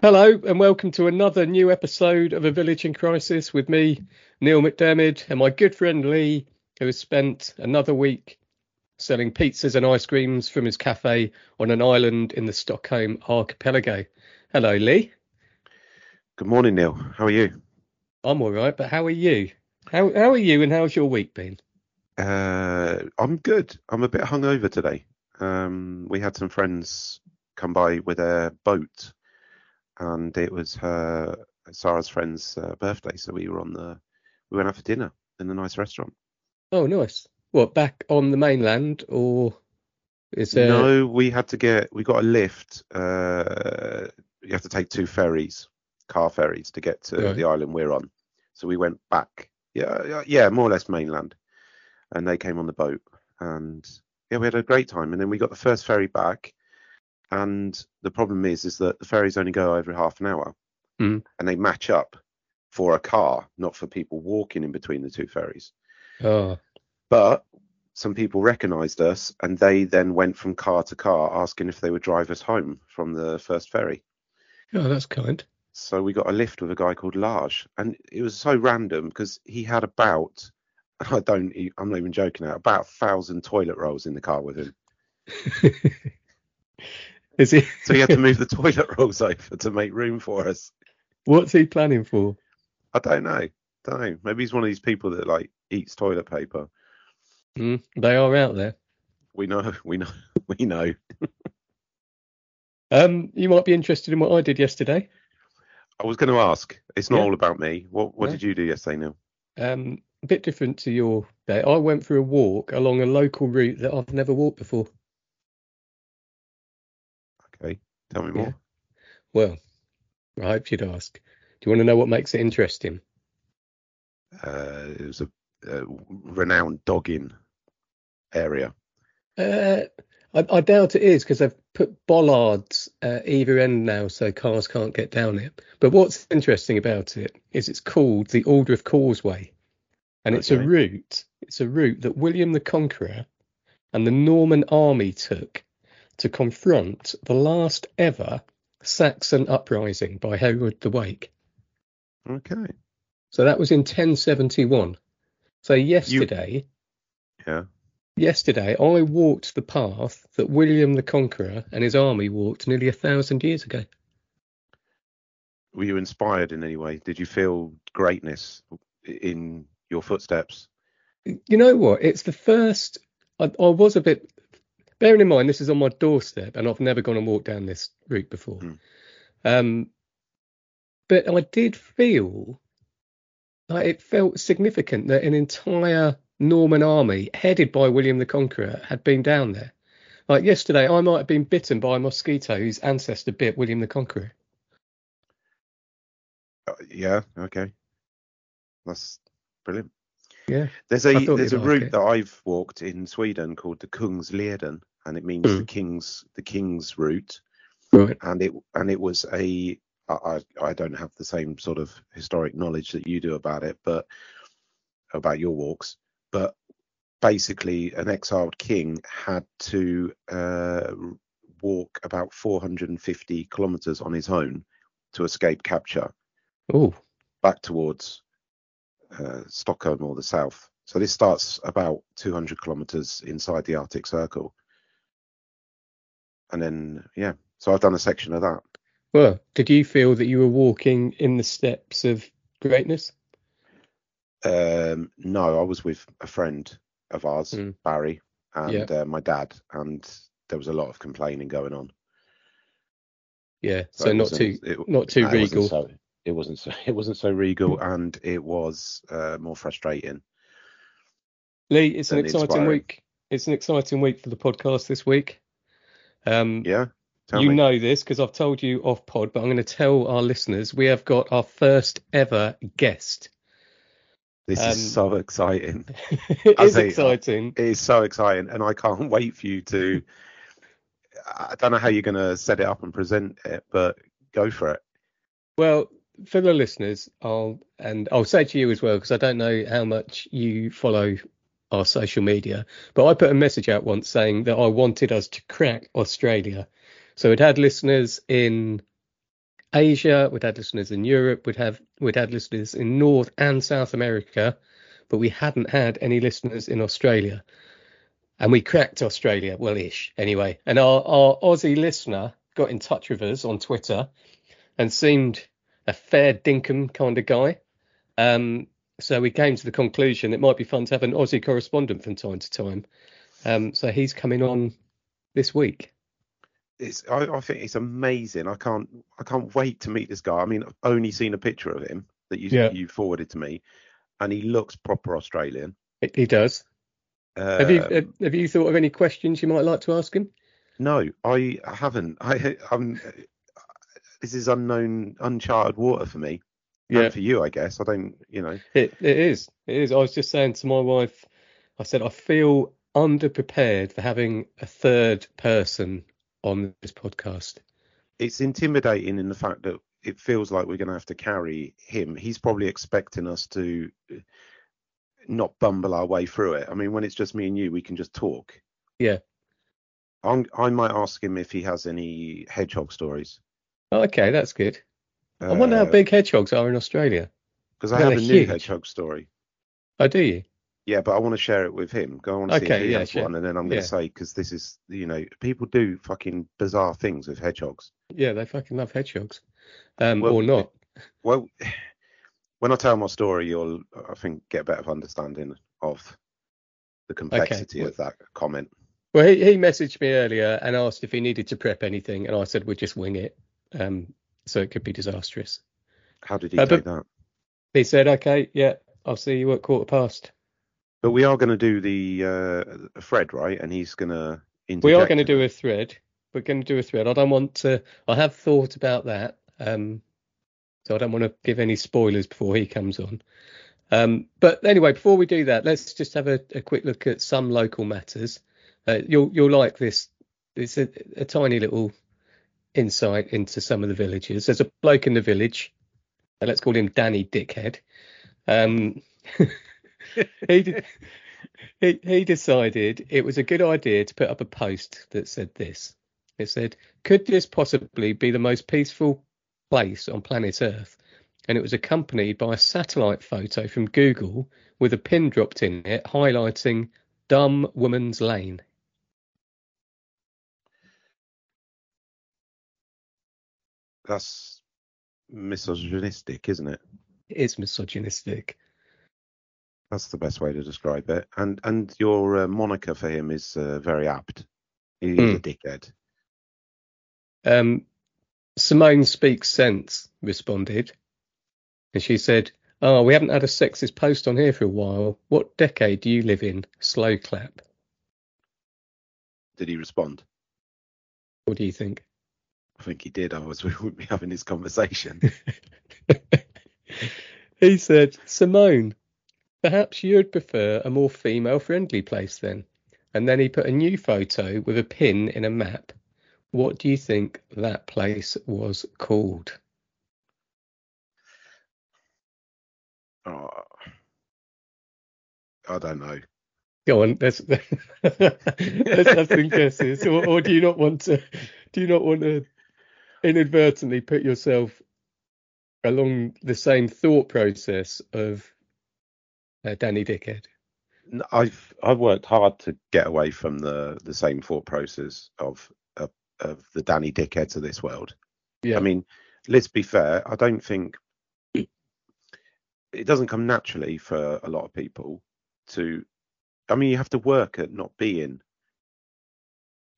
Hello, and welcome to another new episode of A Village in Crisis with me, Neil McDermid, and my good friend Lee, who has spent another week selling pizzas and ice creams from his cafe on an island in the Stockholm archipelago. Hello, Lee. Good morning, Neil. How are you? I'm all right, but how are you? How how are you, and how's your week been? Uh, I'm good. I'm a bit hungover today. Um, we had some friends come by with a boat and it was her Sarah's friend's uh, birthday, so we were on the we went out for dinner in a nice restaurant. Oh, nice. What back on the mainland or is there? No, we had to get we got a lift. Uh, you have to take two ferries, car ferries, to get to Right. the island we're on. So we went back. Yeah, yeah, yeah, more or less mainland, and they came on the boat, and yeah, we had a great time. And then we got the first ferry back, and the problem is, is that the ferries only go every half an hour, Mm. and they match up for a car, not for people walking in between the two ferries. Oh, But some people recognised us, and they then went from car to car asking if they would drive us home from the first ferry. oh, that's kind. So we got a lift with a guy called Lars, and it was so random because he had about, I don't, I'm not even joking now, about a thousand toilet rolls in the car with him. is he? So he had to move the toilet rolls over to make room for us. What's he planning for? I don't know, don't know. Maybe he's one of these people that like eats toilet paper. Mm, they are out there. We know, we know, we know. Um, you might be interested in what I did yesterday. I was going to ask. It's not Yeah. all about me. What What No. did you do yesterday, Neil? Um, a bit different to your day. I went for a walk along a local route that I've never walked before. Tell me Yeah. more. Well, I hope you'd ask. Do you want to know what makes it interesting? Uh, it was a, a renowned dogging area. Uh, I, I doubt it is because they've put bollards at either end now, so cars can't get down it. But what's interesting about it is it's called the Aldreth Causeway, and it's a route. It's a route that William the Conqueror and the Norman army took to confront the last ever Saxon uprising by Hereward the Wake. Okay. So that was in 1071. So yesterday, Yeah. yesterday I walked the path that William the Conqueror and his army walked nearly a thousand years ago. Were you inspired in any way? Did you feel greatness in your footsteps? You know what? It's the first. I, I was a bit. Bearing in mind this is on my doorstep, and I've never gone and walked down this route before. Mm. Um, but I did feel like it felt significant that an entire Norman army, headed by William the Conqueror, had been down there. Like yesterday, I might have been bitten by a mosquito whose ancestor bit William the Conqueror. Uh, yeah. Okay. That's brilliant. Yeah. There's a there's a like route it. that I've walked in Sweden called the Kungsleden, and it means Hmm. the king's the king's route. Right. and it and it was a I, I I don't have the same sort of historic knowledge that you do about it, but about your walks. But basically, an exiled king had to uh, walk about 450 kilometers on his own to escape capture Oh, back towards uh, Stockholm or the south. So this starts about 200 kilometers inside the Arctic Circle, and then yeah. So I've done a section of that. well, did you feel that you were walking in the steps of greatness? Um, no, I was with a friend of ours, Mm. Barry, and Yeah. uh, my dad, and there was a lot of complaining going on. Yeah, So so not too it- not too no, it wasn't regal. so- It wasn't so. It wasn't so regal, and it was uh, more frustrating. Lee, it's an exciting inspiring. week. It's an exciting week for the podcast this week. Um, Yeah. You me. know this because I've told you off pod, but I'm going to tell our listeners we have got our first ever guest. This um, is so exciting. it I is say, exciting. It is so exciting, and I can't wait for you to. I don't know how you're going to set it up and present it, but go for it. Well, for the listeners, I'll and I'll say to you as well because I don't know how much you follow our social media, but I put a message out once saying that I wanted us to crack Australia. So we'd had listeners in Asia, we'd had listeners in Europe, we'd have we'd had listeners in North and South America, but we hadn't had any listeners in Australia. And we cracked Australia, well ish anyway. And our, our Aussie listener got in touch with us on Twitter and seemed a fair dinkum kind of guy. Um, so we came to the conclusion it might be fun to have an Aussie correspondent from time to time. Um, so he's coming on this week. It's I, I think it's amazing. I can't I can't wait to meet this guy. I mean, I've only seen a picture of him that you Yeah. you forwarded to me, and he looks proper Australian. He- He does. have you Um, have, have you thought of any questions you might like to ask him? No, I haven't. I I'm. This is unknown, uncharted water for me. Yeah. And for you, I guess. I don't. You know. It it is. It is. I was just saying to my wife, I said I feel underprepared for having a third person on this podcast. It's intimidating in the fact that it feels like we're going to have to carry him. He's probably expecting us to uh, not bumble our way through it. I mean, when it's just me and you, we can just talk. Yeah. I'm, I might ask him if he has any hedgehog stories. Oh, okay, that's good. I wonder how big hedgehogs are in Australia. Because I have a they're new huge. hedgehog story. Oh, do you? Yeah, but I want to share it with him. Go on and see if Okay, he yeah, has sure. one, and then I'm going Yeah. to say because this is, you know, people do fucking bizarre things with hedgehogs. Yeah, they fucking love hedgehogs. Um, Well, or not. Well, when I tell my story, you'll, I think, get a better understanding of the complexity well- of that comment. Well, he, he messaged me earlier and asked if he needed to prep anything, and I said we'd just wing it. Um, so it could be disastrous. How did he Uh, take that? He said, "Okay, yeah, I'll see you at quarter past." But we are going to do the uh, Fred, right? And he's going to. We are going to do a thread. We're going to do a thread. I don't want to. I have thought about that. Um, so I don't want to give any spoilers before he comes on. Um, but anyway, before we do that, let's just have a, a quick look at some local matters. Uh, you'll you'll like this. It's a, a tiny little insight into some of the villages. There's a bloke in the village. uh, let's call him Danny Dickhead. Um, he, he he decided it was a good idea to put up a post that said this. It said, "Could this possibly be the most peaceful place on planet Earth?" And it was accompanied by a satellite photo from Google with a pin dropped in it highlighting "Dumb Woman's Lane." That's misogynistic, isn't it? It's misogynistic. That's the best way to describe it. And and your uh, moniker for him is uh, very apt. He is Hmm. a dickhead. Um, Simone Speaks Sense responded, and she said, "Oh, we haven't had a sexist post on here for a while. What decade do you live in?" Slow clap. Did he respond? What do you think? I think he did. Otherwise, we wouldn't be having this conversation. he said, Simone, perhaps you'd prefer a more female friendly place then. And then he put a new photo with a pin in a map. What do you think that place was called? oh, I don't know. Go on, let's let's have some guesses. Or, or do you not want to do you not want to inadvertently put yourself along the same thought process of uh, Danny Dickhead? I've I've worked hard to get away from the the same thought process of of, of the Danny dickheads of this world. Yeah. I mean, let's be fair. I don't think it doesn't come naturally for a lot of people to. I mean, you have to work at not being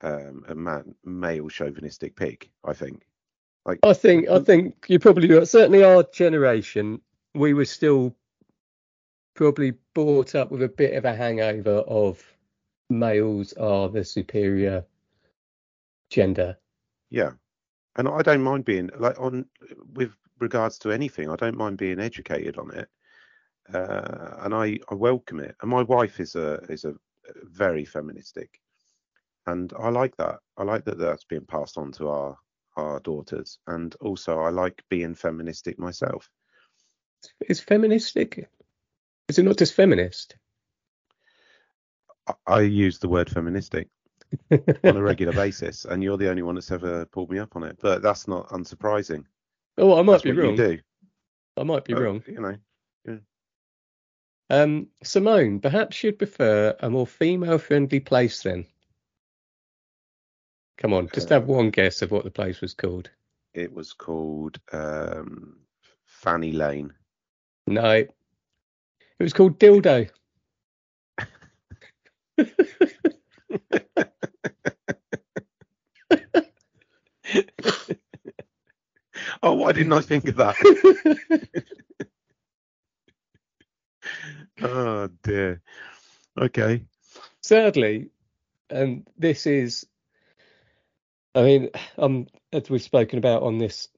um, a man, male chauvinistic pig. I think. Like, I think I think you probably right. certainly our generation we were still probably brought up with a bit of a hangover of males are the superior gender. yeah, and I don't mind being like on with regards to anything. I don't mind being educated on it, uh, and I, I welcome it. And my wife is a is a very feministic, and I like that. I like that that's being passed on to our our daughters, and also I like being feministic myself. Is feministic? Is it not just feminist? I, I use the word feministic on a regular basis, and you're the only one that's ever pulled me up on it. But that's not unsurprising. Oh, I might That's be wrong. do. I might be But, wrong. You know, Um, Simone, perhaps you'd prefer a more female-friendly place then. Come on, just Uh, have one guess of what the place was called. it was called um, Fanny Lane. No, it was called Dildo. Oh, why didn't I think of that? oh dear. Okay. Sadly, and this is, I mean, um, as we've spoken about on this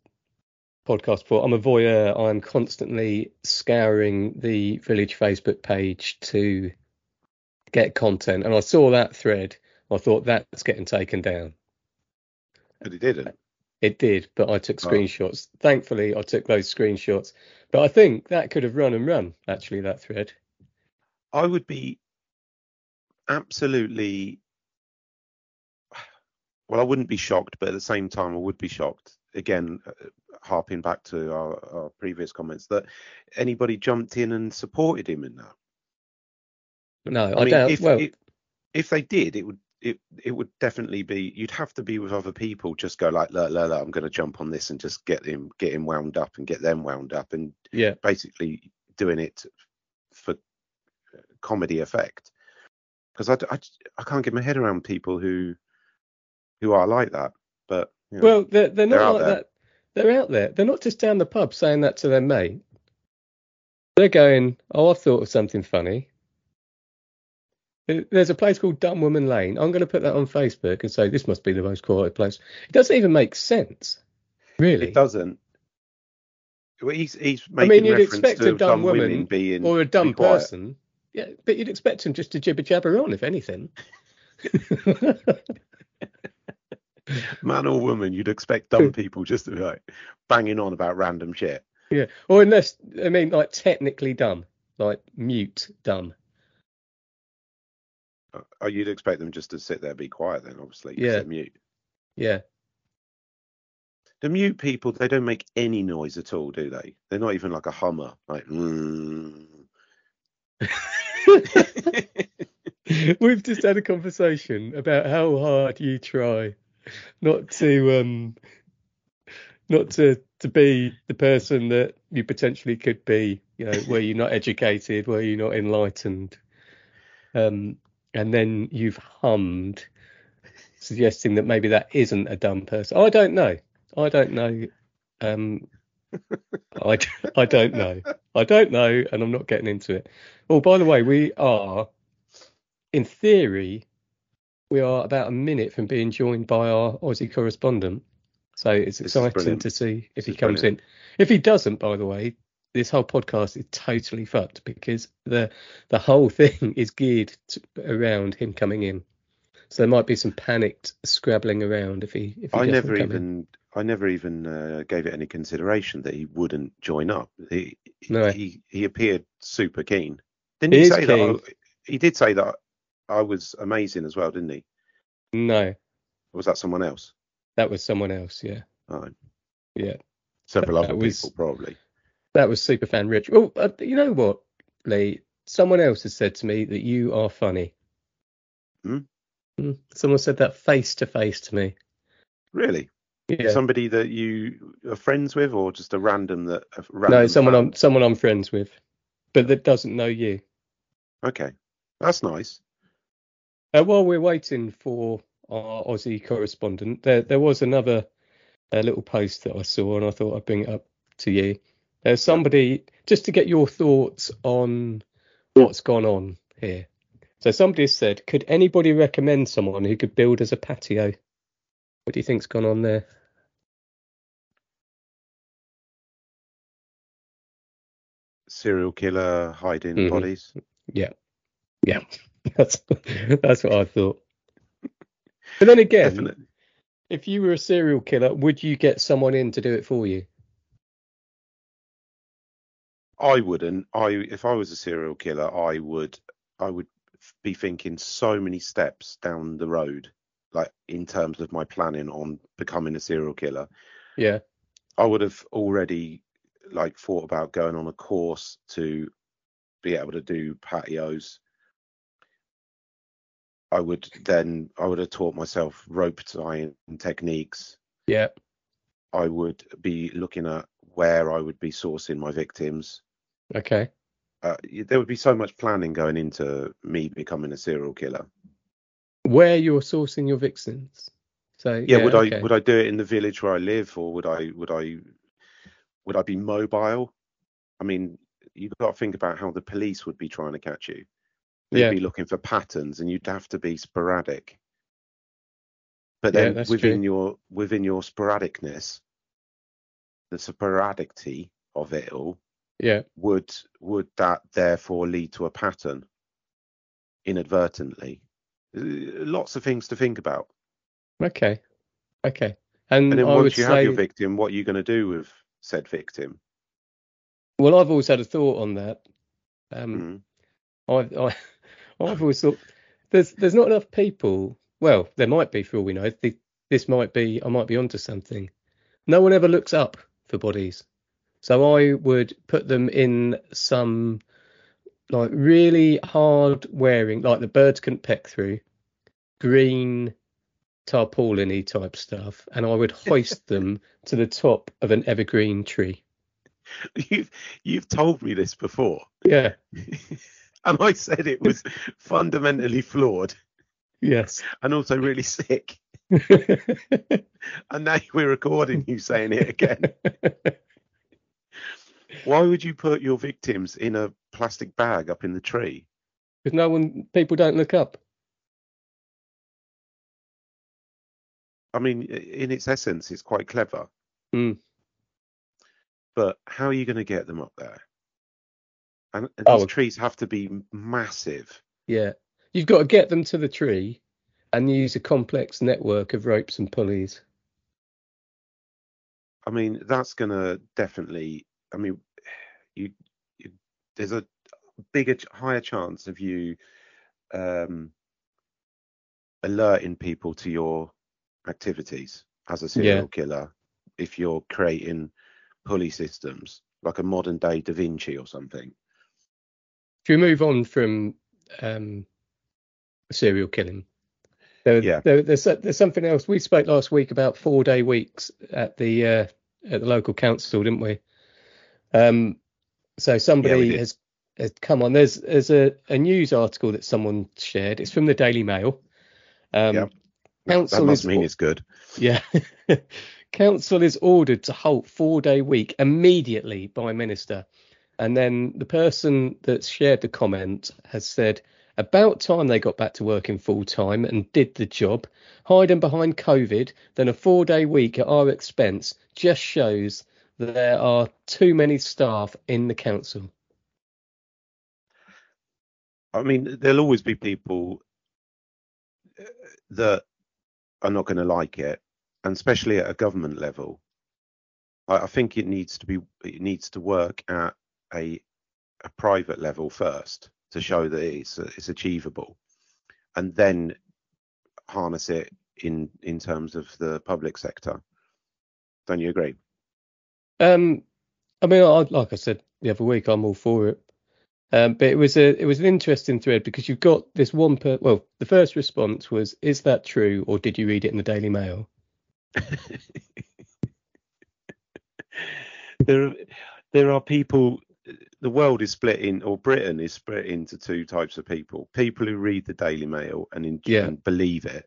podcast before, I'm a voyeur. I'm constantly scouring the village Facebook page to get content, and I saw that thread. I thought that's getting taken down. But it didn't. It did, but I took Oh. screenshots. Thankfully, I took those screenshots. But I think that could have run and run, actually, that thread. I would be absolutely. Well, I wouldn't be shocked, but at the same time, I would be shocked. Again, uh, harping back to our, our previous comments, that anybody jumped in and supported him in that. No, I, I mean, doubt. if well, if, if they did, it would it it would definitely be. You'd have to be with other people. Just go like, la la la. I'm going to jump on this and just get him get him wound up and get them wound up and yeah, basically doing it for comedy effect. Because I, I I can't get my head around people who who are like that. But you know, Well, they're they're not They're like there. that. They're out there. They're not just down the pub saying that to their mate. They're going, "Oh, I've thought of something funny." There's a place called Dumb Woman Lane. I'm going to put that on Facebook and say this must be the most quiet place. It doesn't even make sense, really. it doesn't. Well, he's he's I mean, you'd reference expect to a dumb women woman being or a dumb person. Yeah, but you'd expect him just to jibber jabber on, if anything. man or woman. You'd expect dumb people just to be like banging on about random shit. yeah, or unless I mean, like technically dumb, like mute dumb. Oh, you'd expect them just to sit there, and be quiet. Then, obviously. Yeah. mute. Yeah, The mute people, they don't make any noise at all, do they? They're not even like a hummer, like. Mm. We've just had a conversation about how hard you try not to um not to to be the person that you potentially could be, you know, where you're not educated, where you're not enlightened. Um and then you've hummed suggesting that maybe that isn't a dumb person. I don't know. I don't know. Um I, I don't know. I don't know, and I'm not getting into it. Oh, by the way, we are, in theory, we are about a minute from being joined by our Aussie correspondent. So it's This exciting to see if This he comes in. If he doesn't, by the way, this whole podcast is totally fucked because the the whole thing is geared to, around him coming in. So there might be some panicked scrabbling around if he if he I never come in. even, I never even uh, gave it any consideration that he wouldn't join up. He, No. he, he appeared super keen. Didn't He he, say keen. that? I, he did say that I was amazing as well, didn't he? No, Or was that someone else? that was someone else. Yeah, Oh, yeah. several That other was- people probably. That was Superfan Rich. Well, uh, you know what, Lee? Someone else has said to me that you are funny. Hmm? Hmm. Someone said that face to face to me. Really? Yeah. Somebody that you are friends with, or just a random that? A no, someone fan? I'm someone I'm friends with, but that doesn't know you. Okay, that's nice. Uh, while we're waiting for our Aussie correspondent, there there was another uh, little post that I saw, and I thought I'd bring it up to you. There's somebody just to get your thoughts on what's gone on here. So somebody said, could anybody recommend someone who could build us a patio? What do you think's gone on there? Serial killer hiding Mhm. bodies. Yeah, yeah, that's that's what I thought. But then again, Definitely. if you were a serial killer, would you get someone in to do it for you? I wouldn't. I if I was a serial killer, I would I would be thinking so many steps down the road, like in terms of my planning on becoming a serial killer. Yeah, I would have already like thought about going on a course to be able to do patios. I would then I would have taught myself rope tying techniques. yeah, I would be looking at where I would be sourcing my victims. okay, Uh, there would be so much planning going into me becoming a serial killer. where you're sourcing your victims. So Yeah, would okay. I would I do it in the village where I live, or would I would I would I be mobile? I mean, you've got to think about how the police would be trying to catch you. They'd Yeah. be looking for patterns, and you'd have to be sporadic. But then that's within true. your within your sporadicness, the sporadicity of it all, Yeah, would would that therefore lead to a pattern inadvertently? Uh, Lots of things to think about. okay, okay. And, And then I once you say, have your victim, what are you going to do with said victim? well, I've always had a thought on that. Um, Mm. I've I, I've always thought there's there's not enough people. Well, there might be for all we know. The, this might be I might be onto something. No one ever looks up for bodies, so I would put them in some like really hard wearing, like the birds couldn't peck through, green tarpaulin type stuff, and I would hoist them to the top of an evergreen tree. You've you've told me this before, Yeah. and I said it was fundamentally flawed Yes. and also really sick. And now we're recording you saying it again. Why would you put your victims in a plastic bag up in the tree? Because no one, people don't look up. I mean, in its essence, it's quite clever. Mm. But how are you going to get them up there? And, Oh. these trees have to be massive. Yeah. You've got to get them to the tree and use a complex network of ropes and pulleys. I mean, that's going to definitely. I mean, you, you there's a bigger, higher chance of you um, alerting people to your activities as a serial Yeah. killer if you're creating pulley systems like a modern day Da Vinci or something. If we move on from um, serial killing, there, Yeah. there, there's there's something else. We spoke last week about four day weeks at the uh, at the local council, didn't we? Um, so somebody did. has has come on. There's there's a, a news article that someone shared. It's from the Daily Mail. Um, Yeah. Council That must is mean it's good. Yeah. Council is ordered to halt four day week immediately by Minister. And then the person that shared the comment has said, about time they got back to working full time and did the job. Hiding behind COVID, then a four day week at our expense just shows that there are too many staff in the council. I mean, there'll always be people uh, that are not going to like it, and especially at a government level. I, I think it needs to be it needs to work at a a private level first to show that it's it's achievable, and then harness it in in terms of the public sector. Don't you agree? Um, I mean, I, like I said the other week, I'm all for it. Um, but it was a it was an interesting thread because you've got this one per well, the first response was, "Is that true, or did you read it in the Daily Mail?" there there are people the world is split in or britain is split into two types of people people who read the daily mail and, in, Yeah. and believe it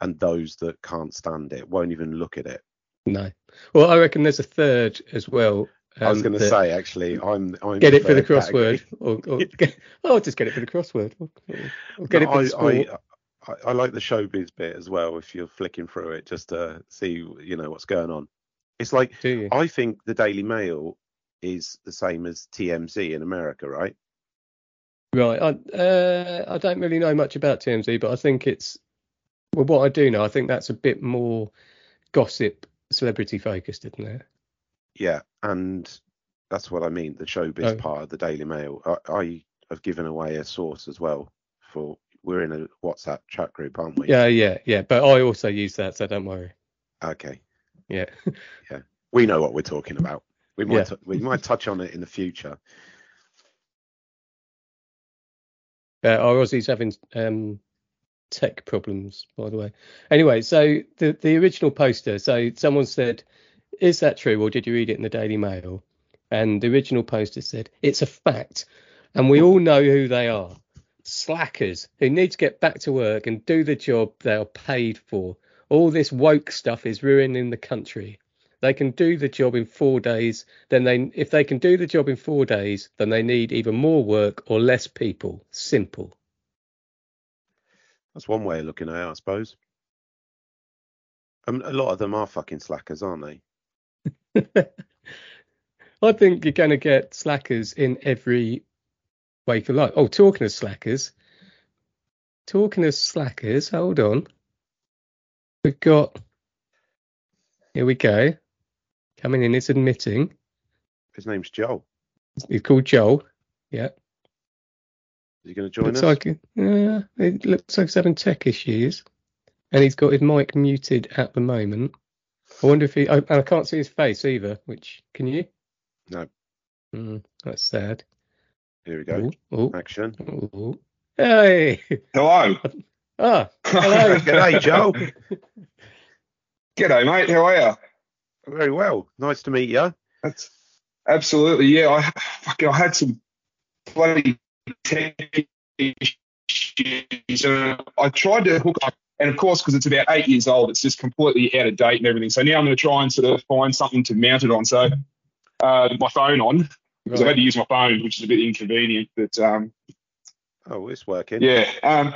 and those that can't stand it won't even look at it No. Well, I reckon there's a third as well. i was um, going to say actually i'm i'm get it for the crossword, or, or get, oh, just get it for the crossword, or, or get it No, for the I, sport. I I, I like the showbiz bit as well. If you're flicking through it, just to see you know what's going on. It's like I think the Daily Mail is the same as TMZ in America, right? Right. I uh, I don't really know much about TMZ, but I think it's well, what I do know, I think that's a bit more gossip, celebrity focused, isn't it? Yeah, and that's what I mean. The showbiz Oh. part of the Daily Mail. I, I have given away a source as well. For we're in a WhatsApp chat group, aren't we? Yeah, yeah, yeah. But I also use that, so don't worry. Okay. Yeah. Yeah. We know what we're talking about. We might Yeah. we might touch on it in the future. Uh, our Aussies having um, tech problems, by the way. Anyway, so the the original poster. So someone said, "Is that true, or did you read it in the Daily Mail?" And the original poster said, "It's a fact, and we all know who they are: slackers who need to get back to work and do the job they are paid for. All this woke stuff is ruining the country." They can do the job in four days. Then they, if they can do the job in four days, then they need either more work or less people. Simple. That's one way of looking at it, I suppose. Um, a lot of them are fucking slackers, aren't they? I think you're going to get slackers in every wake of life. Oh, talking of slackers, talking of slackers, hold on. We've got, here we go. Coming in, it's admitting. His name's Joel. He's called Joel. Yeah. Is he going to join looks us? like uh, it looks like he's having tech issues, and he's got his mic muted at the moment. I wonder if he. Oh, and I can't see his face either. Which can you? No. Mm, that's sad. Here we go. Oh, Action. oh, oh. Hey. Hello. Ah. Hello. G'day, Joel. G'day, mate. How are you? Very well. Nice to meet you. That's absolutely yeah. I fucking I had some bloody tech issues. Uh, I tried to hook up, and of course, because it's about eight years old, it's just completely out of date and everything. So now I'm going to try and sort of find something to mount it on. So uh, my phone on because I had to use my phone, which is a bit inconvenient. But um, Oh, it's working. yeah, um,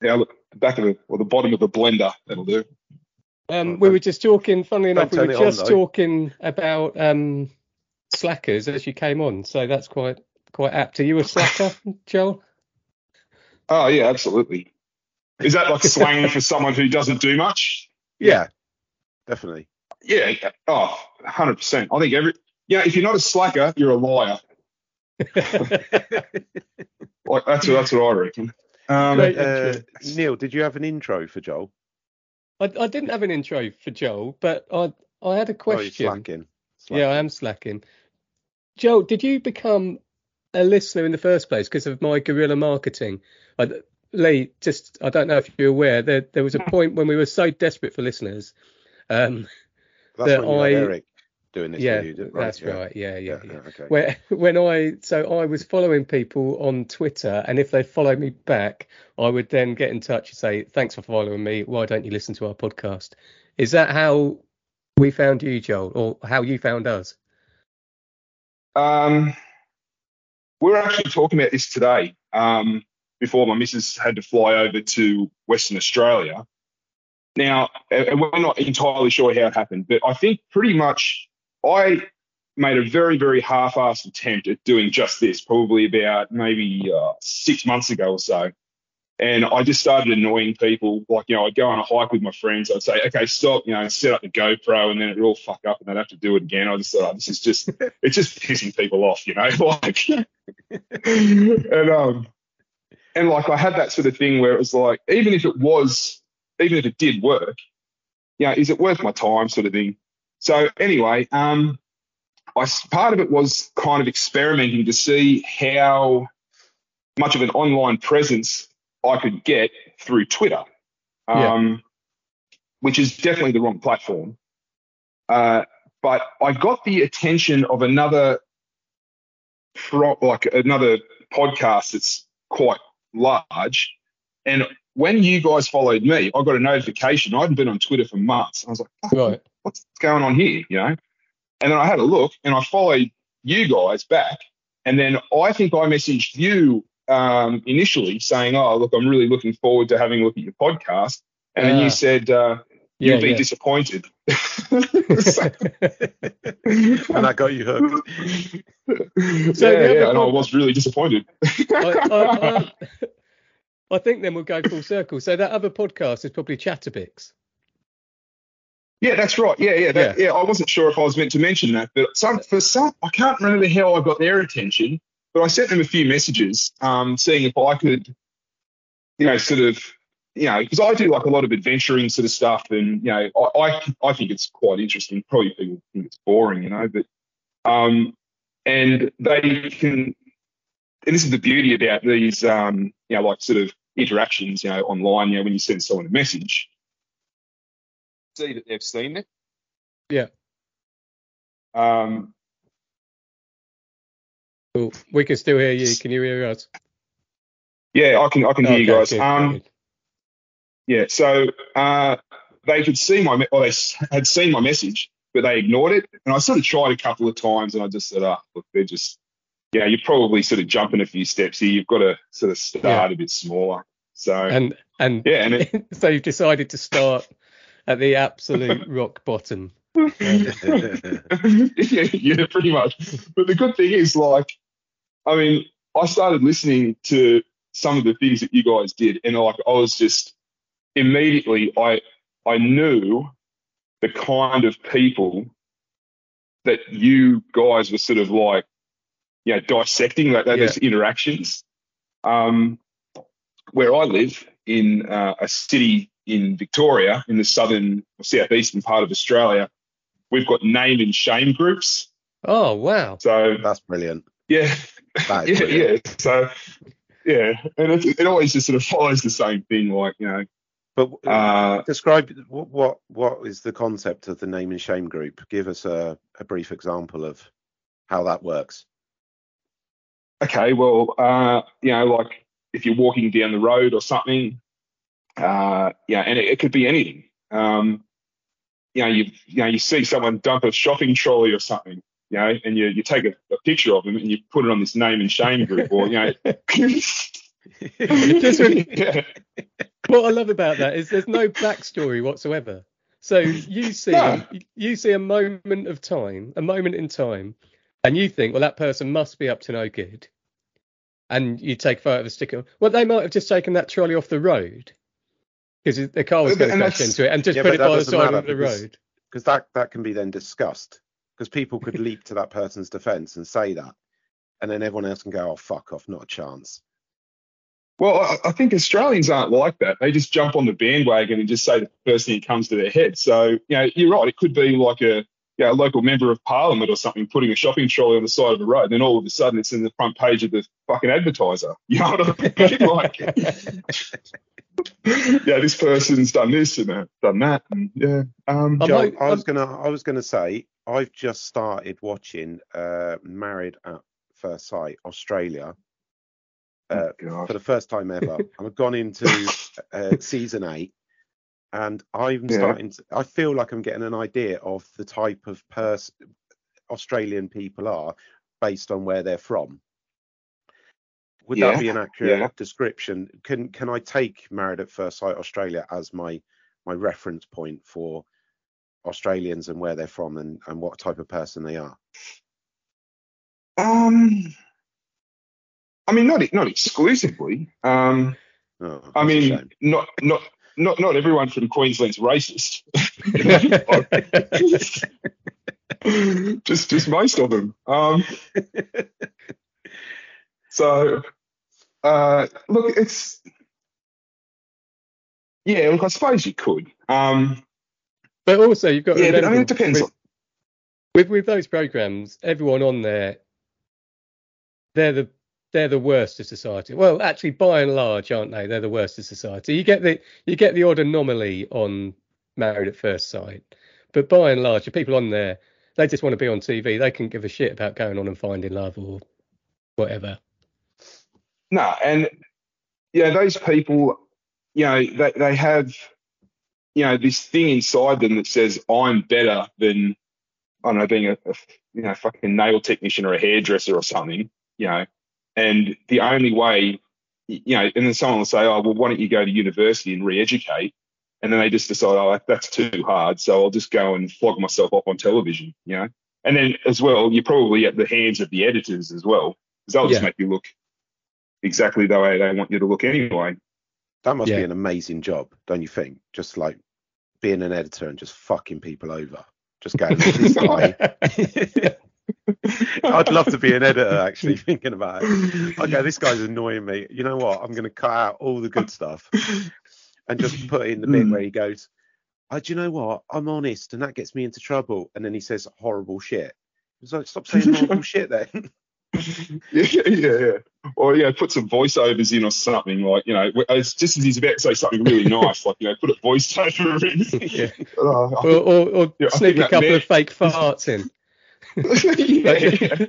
yeah. Look, the back of the or the bottom of the blender that'll do. Um, we were just talking. Funnily enough, we were it on, just talking about um, slackers as you came on. So that's quite quite apt. Are you a slacker, Joel? Oh yeah, absolutely. Is that like slang for someone who doesn't do much? Yeah, definitely. Yeah. yeah. Oh, 100%. I think every, yeah, if you're not a slacker, you're a liar. Like that's what, that's what I reckon. Um, Uh. Neil, did you have an intro for Joel? I, I didn't have an intro for Joel, but I I had a question. Oh, you're question. slacking. yeah, I am slacking. Joel, did you become a listener in the first place because of my guerrilla marketing? I, Lee, just I don't know if you're aware, there there was a point when we were so desperate for listeners. Um, That's that when you had I- Eric doing this yeah, for you, did- that's yeah. right. Yeah, yeah, yeah. okay. Where when I so I was following people on Twitter, and if they followed me back, I would then get in touch and say, "Thanks for following me. Why don't you listen to our podcast?" Is that how we found you, Joel, or how you found us? um, we were actually talking about this today um, before my missus had to fly over to Western Australia. Now, and we're not entirely sure how it happened, but I think pretty much I made a very, very half-assed attempt at doing just this, probably about maybe uh, six months ago or so. And I just started annoying people. Like, you know, I'd go on a hike with my friends. I'd say, okay, stop, you know, set up the GoPro, and then it would all fuck up and they'd have to do it again. I just thought, oh, this is just, it's just pissing people off, you know? Like, and, um, and like I had that sort of thing where it was like, even if it was, even if it did work, you know, is it worth my time sort of thing? So anyway, um, I, part of it was kind of experimenting to see how much of an online presence I could get through Twitter, um, which is definitely the wrong platform. Uh, but I got the attention of another, pro, like another podcast that's quite large, and when you guys followed me, I got a notification. I hadn't been on Twitter for months. I was like, "Fuck, Right. What's going on here? You know? And then I had a look and I followed you guys back. And then I think I messaged you um, initially saying, "Oh, look, I'm really looking forward to having a look at your podcast," and then you said, uh, Yeah, "You'll be yeah. disappointed." and I got you hooked. So yeah, yeah, and I was really disappointed. I, I, I, I think then we'll go full circle. So that other podcast is probably Chatterbix. Yeah, that's right. Yeah, yeah, that, yeah. I wasn't sure if I was meant to mention that, but some for some, I can't remember how I got their attention, but I sent them a few messages, um, seeing if I could, you know, sort of, you know, because I do like a lot of adventuring sort of stuff, and you know, I, I I think it's quite interesting. Probably people think it's boring, you know, but um, and they can, and this is the beauty about these, um, you know, like sort of interactions, you know, online, you know, when you send someone a message see that they've seen it. Yeah. Um, Cool. We can still hear you. Can you hear us? yeah, I can I can hear you guys. good, Um, good. yeah, so uh, they could see my me- or they had seen my message, but they ignored it. And I sort of tried a couple of times, and I just said, "Oh, look, they're just yeah, you're probably sort of jumping a few steps here. You've got to sort of start Yeah. a bit smaller." So And and yeah, and it, so you've decided to start at the absolute rock bottom. yeah, yeah, pretty much. But the good thing is, like, I mean, I started listening to some of the things that you guys did, and like, I was just immediately, I I knew the kind of people that you guys were sort of like, you know, dissecting like those interactions. Um, where I live in uh, a city in Victoria, in the southern or southeastern part of Australia, we've got name and shame groups. Oh wow. So That's brilliant. yeah, That is yeah, brilliant. yeah. So yeah, and it, it always just sort of follows the same thing, like you know, But uh, describe what, what what is the concept of the name and shame group? Give us a, a brief example of how that works. okay, well, uh, you know, like if you're walking down the road or something, uh, yeah, and it, it could be anything. Um, you know, you you know, you see someone dump a shopping trolley or something, you know, and you you take a, a picture of them and you put it on this name and shame group, or you know, yeah, What I love about that is there's no backstory whatsoever. So you see No. you see a moment of time, a moment in time, and you think, well, that person must be up to no good. And you take a photo of a sticker. Well, they might have just taken that trolley off the road because the car was going to crash into it and just Yeah, put it that by the side of the because- road. because that that can be then discussed because people could leap to that person's defense and say that and then everyone else can go oh fuck off not a chance Well, I, I think Australians aren't like that. They just jump on the bandwagon and just say the first thing that comes to their head. So, you know, you're right. It could be like a, you know, a local member of parliament or something putting a shopping trolley on the side of the road. And then all of a sudden it's in the front page of the fucking advertiser. You know what I mean? like, yeah, this person's done this and that, done that. And yeah. Um, I'm Joe, like- I was I'm- gonna I was gonna say I've just started watching uh Married at First Sight Australia uh, God. for the first time ever. I've gone into uh, season eight, and I'm Yeah. starting. To, I feel like I'm getting an idea of the type of person Australian people are based on where they're from. Would Yeah, that be an accurate yeah. description? Can can I take Married at First Sight Australia as my my reference point for Australians and where they're from and, and what type of person they are? Um, I mean, not not exclusively. Um, Oh, I mean, not not not not everyone from Queensland's racist. just just most of them. Um, so, uh, look, it's yeah. Look, I suppose you could. Um, But also, you've got yeah, but I mean, it depends. with, with with those programs, everyone on there, they're the they're the worst of society. Well, actually, by and large, aren't they? They're the worst of society. You get the you get the odd anomaly on Married at First Sight, but by and large, the people on there, they just want to be on TV. They can give a shit about going on and finding love or whatever. No, and yeah, those people, you know, they they have, you know, this thing inside them that says I'm better than I don't know, being a, a you know fucking nail technician or a hairdresser or something. You know, And the only way, you know, and then someone will say, oh, well, why don't you go to university and re-educate? And then they just decide, oh, that's too hard. So I'll just go and flog myself up on television, you know? And then as well, you're probably at the hands of the editors as well, because they'll just Yeah. make you look exactly the way they want you to look anyway. That must Yeah. be an amazing job, don't you think? Just like being an editor and just fucking people over. Just going, this guy. I'd love to be an editor, actually, thinking about it. Okay, this guy's annoying me. You know what? I'm going to cut out all the good stuff and just put in the bit Mm. where he goes, oh, do you know what? I'm honest, and that gets me into trouble. And then he says horrible shit. It's like, stop saying horrible shit then. yeah, yeah, yeah. Or yeah, put some voiceovers in or something like you know, it's just as he's about to say something really nice, like you know, put a voiceover in. Yeah. I or, or, or Yeah, sneak a couple may- of fake farts in. Think- yeah,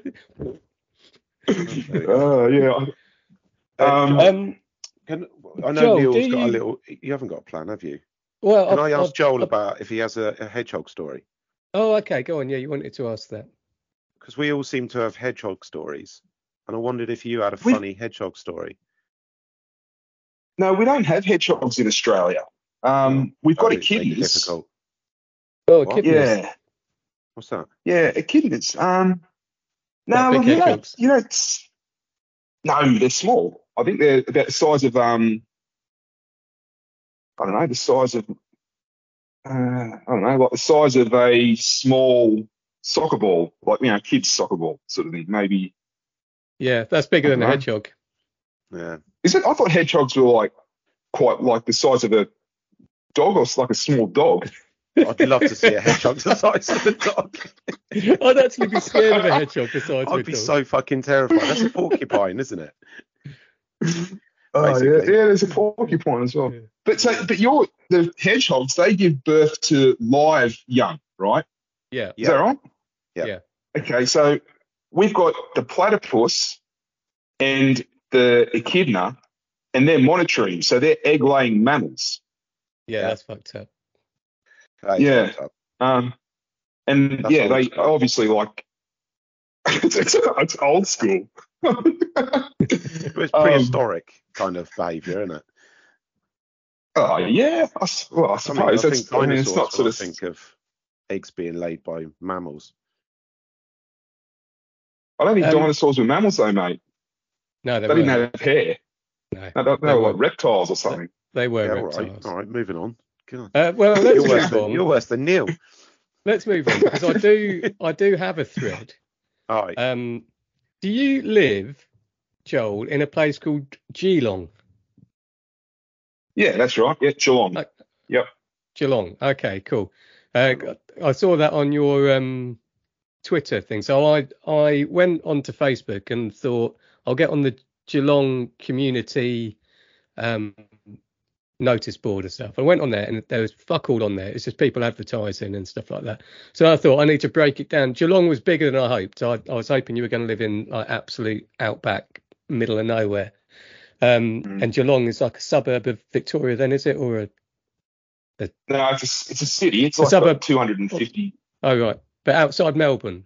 yeah. Oh yeah. Um, Um, can, I know Joel, Neil's do got a you- little. You haven't got a plan, have you? Well, Can I've- I ask I've- Joel I've- about if he has a, a hedgehog story? Oh, okay. Go on. Yeah, you wanted to ask that. Because we all seem to have hedgehog stories, and I wondered if you had a We- funny hedgehog story. no, we don't have hedgehogs in Australia. Um, we've got That'd echidnas. difficult. Oh, What? kidneys. Yeah, What's that? yeah, echidnas. Um, no, well, you know, you know, it's, no, they're small. I think they're about the size of um, I don't know, the size of, uh, I don't know, like the size of a small soccer ball, like you know, kids soccer ball sort of thing. Maybe Yeah, that's bigger than a Uh-huh. hedgehog. Yeah. is it? I thought hedgehogs were like quite like the size of a dog or like a small dog. I'd love to see a hedgehog the size of a dog. Oh, I'd actually be scared of a hedgehog the size of a I'd be so fucking terrified. That's a porcupine, isn't it? Oh yeah, Basically. yeah. There's a porcupine as well. Yeah. But so, but your the hedgehogs they give birth to live young, right? Yeah. Is Yeah. that right? Yeah. Yeah. Okay, so we've got the platypus and the echidna, and they're monotremes, so they're egg-laying mammals. Yeah, Yeah. that's fucked up. That is Yeah. Um, and That's yeah, they school. obviously like it's, it's, it's old school. It's Um, prehistoric kind of behaviour, isn't it? oh yeah, I, s- well, I I mean, I suppose think that's. I mean, it's not sort of. think of eggs being laid by mammals. I don't think Um, dinosaurs were mammals though, mate. No, they, They didn't have hair. No, No, they, they They were weren't. reptiles or something. they were yeah, all reptiles. right, all right, moving on. God. Uh, well, You're let's worse, move than, on. you're worse than Neil. Let's move on because I do I do have a thread. All right. Um, do you live, Joel, in a place called Geelong? Yeah, that's right. Yeah, Geelong. Uh, Yep. Geelong. Okay, cool. Uh, I saw that on your um, Twitter thing. So I I went onto Facebook and thought I'll get on the Geelong community um, notice board and stuff. I went on there and there was fuck all on there. It's just people advertising and stuff like that. So I thought I need to break it down. Geelong was bigger than I hoped. I, I was hoping you were going to live in like absolute outback, middle of nowhere. Um, Mm. And Geelong is like a suburb of Victoria, then is it, or a No, it's a, it's a city. It's A like suburb. about 250. Oh right, but outside Melbourne,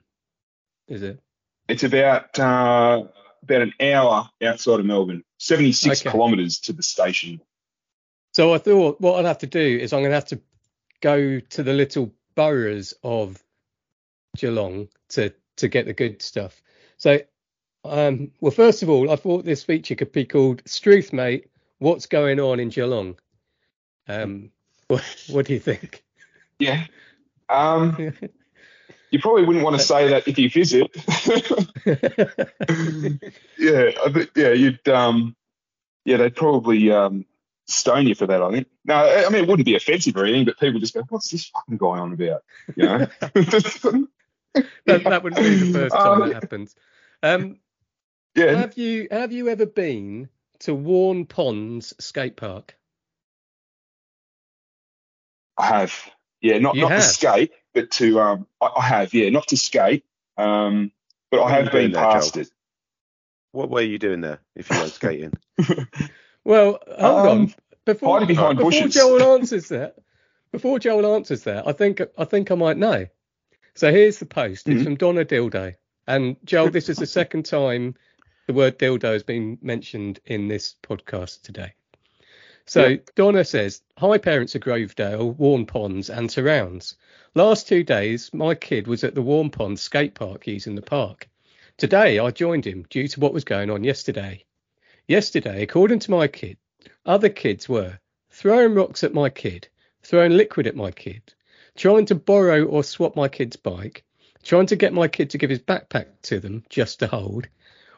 is it? It's about uh, about an hour outside of Melbourne, 76 Okay. kilometres to the station. So I thought what I'd have to do is I'm going to have to go to the little boroughs of Geelong to to get the good stuff. So, um, well, first of all, I thought this feature could be called "Struth, mate. What's going on in Geelong?" Um, what, what do you think? Yeah. Um, you probably wouldn't want to say that if you visit. yeah, I yeah, you'd um, yeah, they'd probably um, stone you for that. I think. No, I I mean it wouldn't be offensive or anything, but people just go, "What's this fucking guy on about?" You know. that, that wouldn't be the first time Um, that happens. Um, yeah. have you have you ever been to Waurn Ponds skate park? I have. Yeah, not You not have? to skate, but to um, I, I have. Yeah, not to skate. Um, but I What are have been there, past Joe? it. What were you doing there if you weren't skating? Well, hold on. Before, hiding behind before bushes. Joel answers that, before Joel answers that, I think I think I might know. So here's the post. It's Mhm. from Donna Dildo. And Joel, this is the second time the word dildo has been mentioned in this podcast today. So Yeah. Donna says, Hi parents of Grovedale, Waurn Ponds and surrounds. Last two days my kid was at the Waurn Pond skate park using the park. Today I joined him due to what was going on yesterday. Yesterday, according to my kid, other kids were throwing rocks at my kid, throwing liquid at my kid, trying to borrow or swap my kid's bike, trying to get my kid to give his backpack to them just to hold,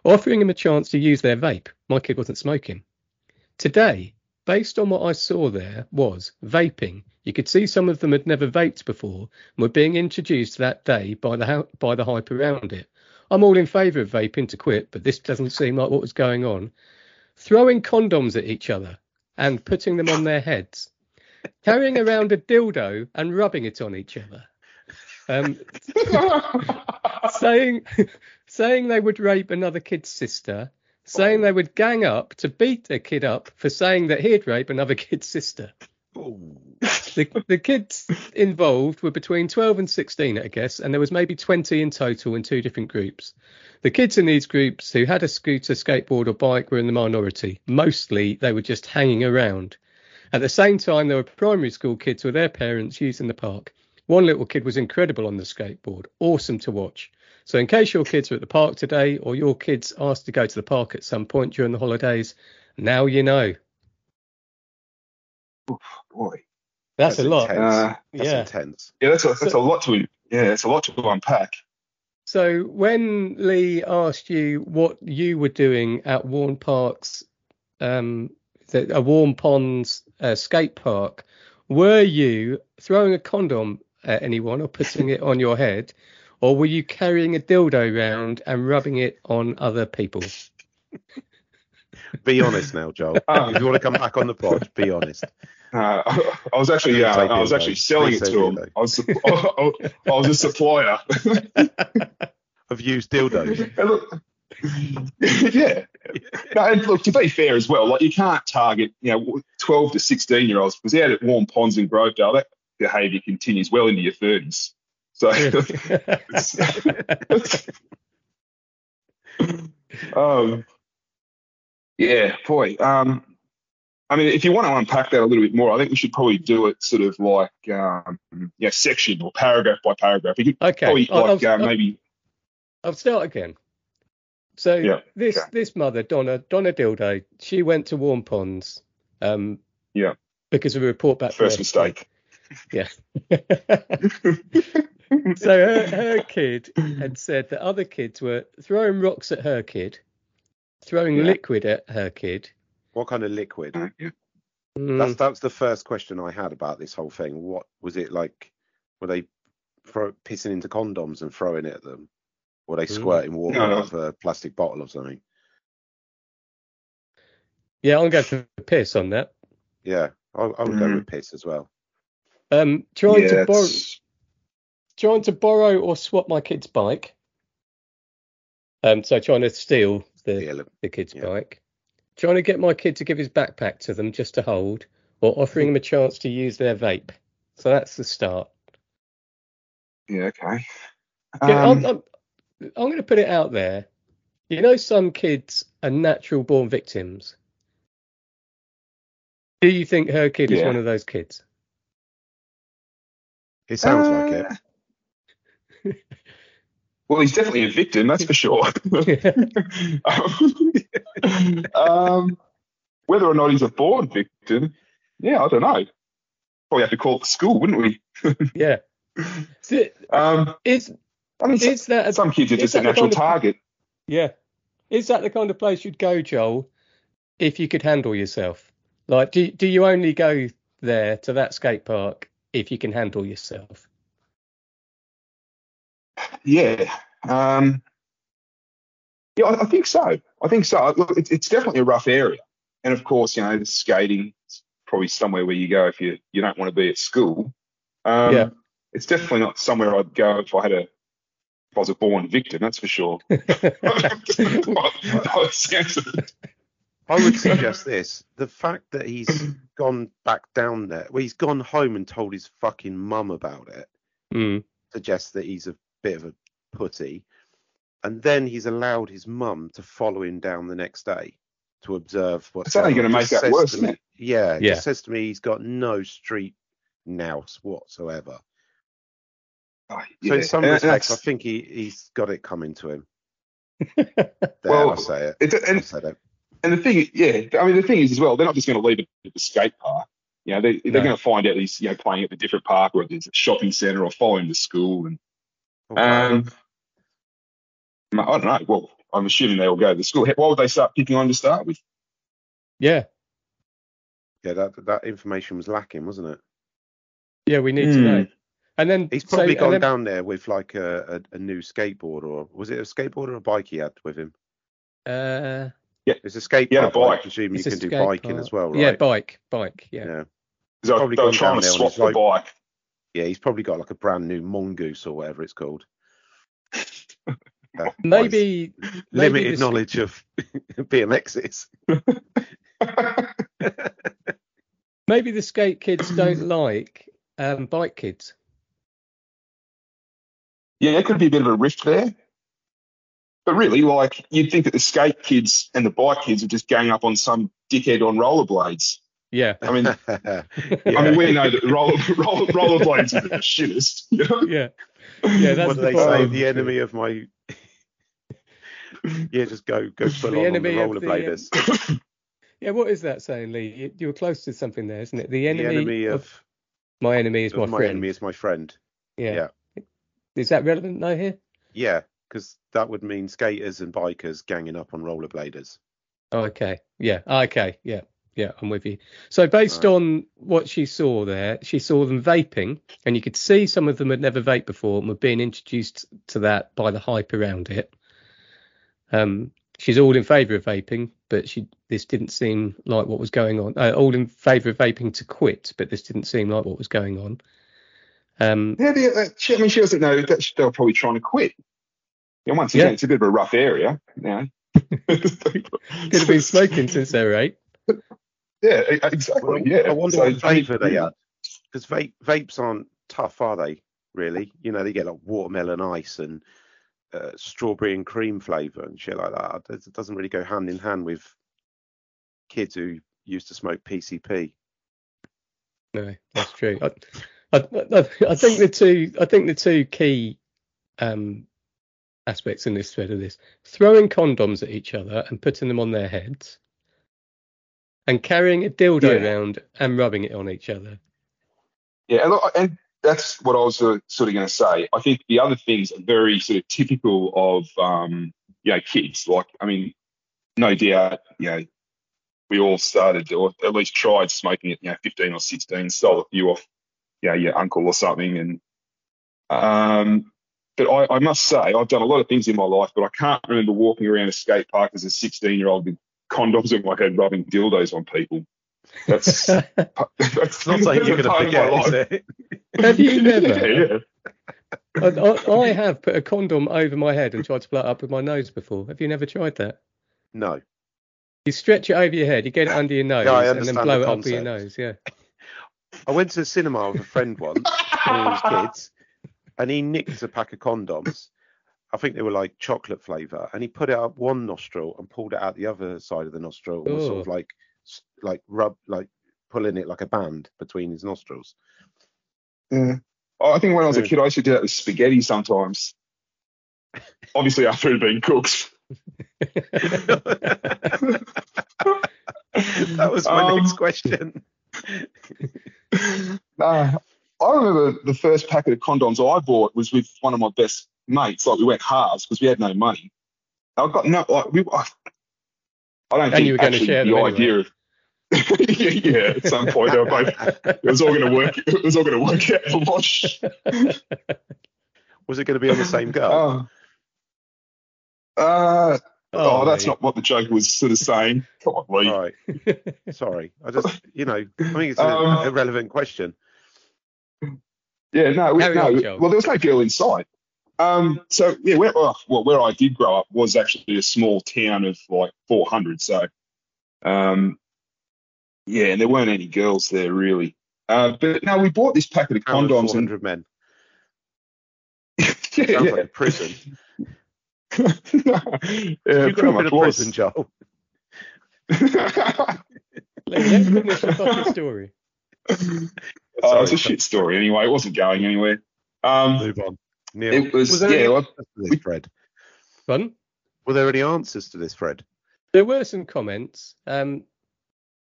offering him a chance to use their vape. My kid wasn't smoking. Today, based on what I saw there, was vaping. You could see some of them had never vaped before and were being introduced that day by the by the hype around it. I'm all in favour of vaping to quit, but this doesn't seem like what was going on. Throwing condoms at each other and putting them on their heads, carrying around a dildo and rubbing it on each other. Um, saying saying they would rape another kid's sister, saying they would gang up to beat a kid up for saying that he'd rape another kid's sister. The, the kids involved were between 12 and 16, I guess, and there was maybe 20 in total in two different groups. The kids in these groups who had a scooter, skateboard, or bike were in the minority. Mostly they were just hanging around. At the same time, there were primary school kids with their parents using the park. One little kid was incredible on the skateboard, awesome to watch. So, in case your kids are at the park today or your kids asked to go to the park at some point during the holidays, now you know. Boy, That's, a lot. Intense. Uh, That's yeah. intense. yeah, that's a, that's So- a lot to yeah, that's a lot to unpack. So when Lee asked you what you were doing at Warren Park's, um, the, a Waurn Ponds uh, skate park, were you throwing a condom at anyone or putting it on your head, or were you carrying a dildo around and rubbing it on other people? Be honest now, Joel. Oh. if you want to come back on the pod, be honest. Uh, I was actually, yeah, I was actually selling it to him. I was, I, was a supplier. I've used dildos. And look, yeah. No, and look, to be fair as well, like you can't target, you know, 12 to 16 year olds because out at Waurn Ponds in Grovedale, that behaviour continues well into your 30s. So, it's- um, yeah, boy. Um, I mean, if you want to unpack that a little bit more, I think we should probably do it sort of like, um, yeah, section or paragraph by paragraph. You could okay, probably I'll, like I'll- uh, maybe, I'll start again. So Yeah, this okay. this mother Donna Donna Dildo, she went to Waurn Ponds, um, Yeah. because of a report back. first mistake. Yeah. so her, her kid had said that other kids were throwing rocks at her kid, throwing Yeah. liquid at her kid. What kind of liquid? Uh, yeah. Mm, That's that's the first question I had about this whole thing. What was it like? Were they throw, pissing into condoms and throwing it at them? Were they Mm. squirting water No, no. out of a plastic bottle or something? yeah, I'm going for piss on that. Yeah, I, I would go Mm. with piss as well. Um, trying yeah, to borrow, trying to borrow or swap my kid's bike. Um, so trying to steal the Feel the kid's Yeah. bike, trying to get my kid to give his backpack to them just to hold, or offering them a chance to use their vape. So that's the start. yeah, okay. Yeah, Um, I'm, I'm, I'm going to put it out there. You know, some kids are natural born victims. Do you think her kid is one of those kids? It sounds like it. Well, he's definitely a victim, that's for sure. um, whether or not he's a born victim, yeah, I don't know. Probably have to call it the school, wouldn't we? yeah. So, Um, Is I mean, is that a, some kids are just a natural kind of- target. yeah? Is that the kind of place you'd go, Joel, if you could handle yourself? Like, do do you only go there to that skate park if you can handle yourself? Yeah. Um, yeah, I, I think so. I think so. Look, it's, it's definitely a rough area. And of course, you know, the skating is probably somewhere where you go if you, you don't want to be at school. Um, Yeah. It's definitely not somewhere I'd go if I had a, if I was a born victim, that's for sure. By the sounds of it. I would suggest this: the fact that he's gone back down there, well, he's gone home and told his fucking mum about it, Mm, suggests that he's a bit of a putty. and then he's allowed his mum to follow him down the next day to observe what's It's only going gonna make Just that worse, to isn't it? Yeah, he Yeah. says to me he's got no street nous whatsoever. Oh, So in some And respects, I think he he's got it coming to him. There, Well, I say it. it's, I and, said it. and the thing, yeah, I mean, the thing is as well, they're not just going to leave it at the skate park. You know, they, they're No. going to find out he's you know playing at the different park or at the shopping centre or following him to school. And wow. Um, I don't know. Well, I'm assuming they all go to the school. Why would they start picking on to start with? Yeah, yeah, that that information was lacking, wasn't it? yeah, we need to Hmm. know. And then He's probably and gone then- down there with like a, a, a new skateboard, or was it a skateboard or a bike he had with him? Uh, yeah, It's a skateboard. Yeah, had a park, but I bike. presume you it's a can do biking park. as well, right? Yeah, bike, bike. Yeah. yeah. Because Probably they were gone trying down to there swap the like- bike. Yeah, he's probably got like a brand new mongoose or whatever it's called. Uh, Maybe, my maybe limited this- knowledge of BMXs. Maybe the skate kids don't like um, bike kids. Yeah, it could be a bit of a rift there. But really, like, you'd think that the skate kids and the bike kids are just gang up on some dickhead on rollerblades. Yeah, I mean, yeah. I mean, we know that roller, roller, rollerblades are the shittest. You know? yeah, yeah. That's what do the they say? The enemy of my. yeah, just go go full The on on the enemy of the, um, rollerbladers. Yeah, what is that saying, Lee? You, you were close to something there, isn't it? The The enemy, enemy of, of, my enemy is my, my friend. enemy is my friend. yeah. yeah. Is that relevant though here? Yeah, because that would mean skaters and bikers ganging up on rollerbladers. Oh, okay. Yeah. Okay. Yeah. Yeah. I'm with you. So based Right. on what she saw there, she saw them vaping, and you could see some of them had never vaped before and were being introduced to that by the hype around it. Um, she's all in favour of vaping, but she this didn't seem like what was going on. Uh, all in favour of vaping to quit, but this didn't seem like what was going on. Um, Yeah, the, uh, she, I mean, she doesn't know that she- they were probably trying to quit. Yeah, once Yeah. again, it's a bit of a rough area. You know? could have been smoking since they were eight. yeah, exactly. Well, yeah. I wonder So, what I mean, flavour they had. Because vape, vapes aren't tough, are they? Really? You know, they get like watermelon ice and uh, strawberry and cream flavour and shit like that. It it doesn't really go hand in hand with kids who used to smoke PCP. No, that's true. I, I, I, I think the two, I think the two key um, aspects in this thread are this: throwing condoms at each other and putting them on their heads, and carrying a dildo Yeah. around and rubbing it on each other. Yeah, and, and that's what I was uh, sort of going to say. I think the other things are very sort of typical of, um, you know, kids. Like, I mean, no doubt, you know, we all started or at least tried smoking at, you know, 15 or 16, stole a few off, you know, your uncle or something. And, um, but I, I must say, I've done a lot of things in my life, but I can't remember walking around a skate park as a 16 year old with condoms in my head, rubbing dildos on people. That's, that's It's not something you're going to part of my forget, life. is it? Have you never? yeah, yeah. I, I, I have put a condom over my head and tried to blow it up with my nose before. Have you never tried that? No. You stretch it over your head, you get it under your nose, I and then blow the it up with your nose. Yeah. I went to the cinema with a friend once when he was kids, and he nicked a pack of condoms. I think they were like chocolate flavour, and he put it up one nostril and pulled it out the other side of the nostril, and was sort of like, like rub, like pulling it like a band between his nostrils. Yeah. Oh, I think when I was a kid, I used to do that with spaghetti sometimes. Obviously, after it had been cooked. that was my Um, next question. Uh, I remember the first packet of condoms I bought was with one of my best mates. Like we went halves because we had no money. I got no. Like, we, I, I don't And think you were gonna actually share the them idea of. yeah, yeah, at some point they were both. It was all going to work. It was all going to work out for wash. Was it going to be on the same girl? Oh. Uh, oh, that's mate. not what the joke was sort of saying. Come on, Lee. All right. Sorry. I just, you know, I think it's an Um, irrelevant question. Yeah, no, we, no. on, well, there was no girl inside. Um, so yeah, where, well, well, where I did grow up was actually a small town of like 400. So, um, yeah, and there weren't any girls there really. Uh, but no, we bought this packet of Town of condoms and men. yeah, Sounds yeah. like a prison. yeah, you pretty grew up in much a was. prison, Joel. Let, let's finish the fucking story. Oh, it's a shit story anyway. It wasn't going anywhere. Um, Move on. Neil, it was, there yeah. any Well, answers Fred? Fun. Were there any answers to this, Fred? There were some comments. Um,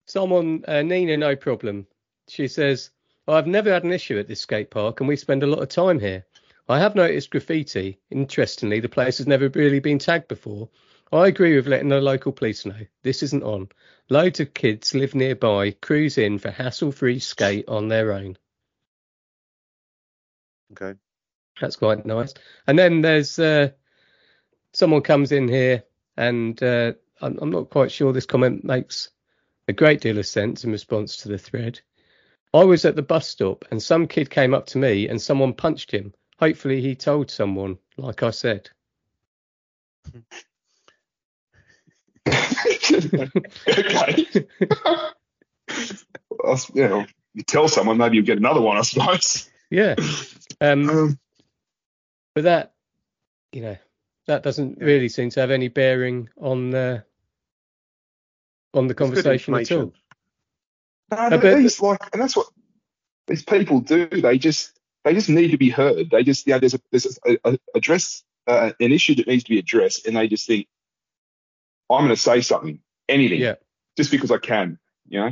someone, uh, Nina, no problem. She says, I've never had an issue at this skate park and we spend a lot of time here. I have noticed graffiti. Interestingly, the place has never really been tagged before. I agree with letting the local police know. This isn't on. Loads of kids live nearby, cruise in for hassle free skate on their own. Okay. That's quite nice. And then there's uh, someone comes in here, and uh, I'm, I'm not quite sure this comment makes a great deal of sense in response to the thread. I was at the bus stop, and some kid came up to me, and someone punched him. Hopefully, he told someone, like I said. okay. Well, you know, you tell someone, maybe you'll get another one, I suppose. Yeah. Um, Um, but that, you know, that doesn't really seem to have any bearing on uh, on the conversation at all. no, but these like, and that's what these people do. They just, they just need to be heard. They just, yeah, there's a, there's a, a address uh, an issue that needs to be addressed, and they just think, I'm going to say something, anything, Yeah. just because I can. You know.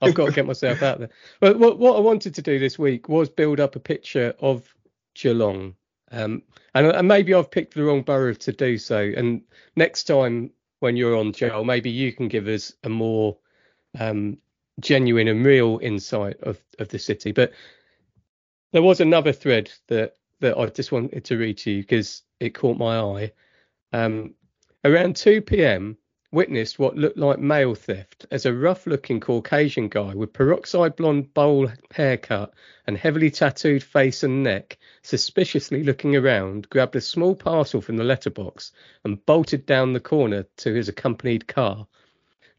I've got to get myself out there. But what, what I wanted to do this week was build up a picture of Geelong. Um, and, and maybe I've picked the wrong borough to do so. And next time when you're on, Joel, maybe you can give us a more um, genuine and real insight of, of the city. But there was another thread that, that I just wanted to read to you because it caught my eye. Um, around 2 p.m., witnessed what looked like mail theft as a rough looking Caucasian guy with peroxide blonde bowl haircut and heavily tattooed face and neck, suspiciously looking around, grabbed a small parcel from the letterbox and bolted down the corner to his accompanied car.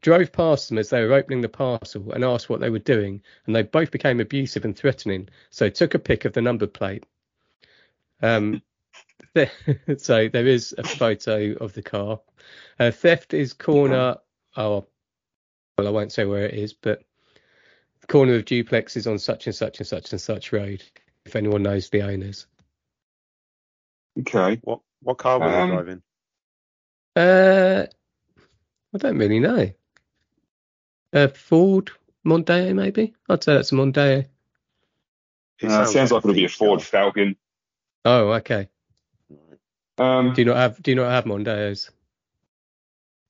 Drove past them as they were opening the parcel and asked what they were doing, and they both became abusive and threatening, so took a pic of the number plate. Um, so there is a photo of the car. Uh, theft is corner. Oh, well, I won't say where it is, but the corner of duplexes on such and such and such and such road. If anyone knows the owners. Okay. What what car were Um, they driving? Uh, I don't really know. Uh, Ford Mondeo, maybe. I'd say that's a Mondeo. It Uh, sounds like it'll be a Ford. Falcon. Oh, okay. Um, Do you not have Do you not have Mondeos?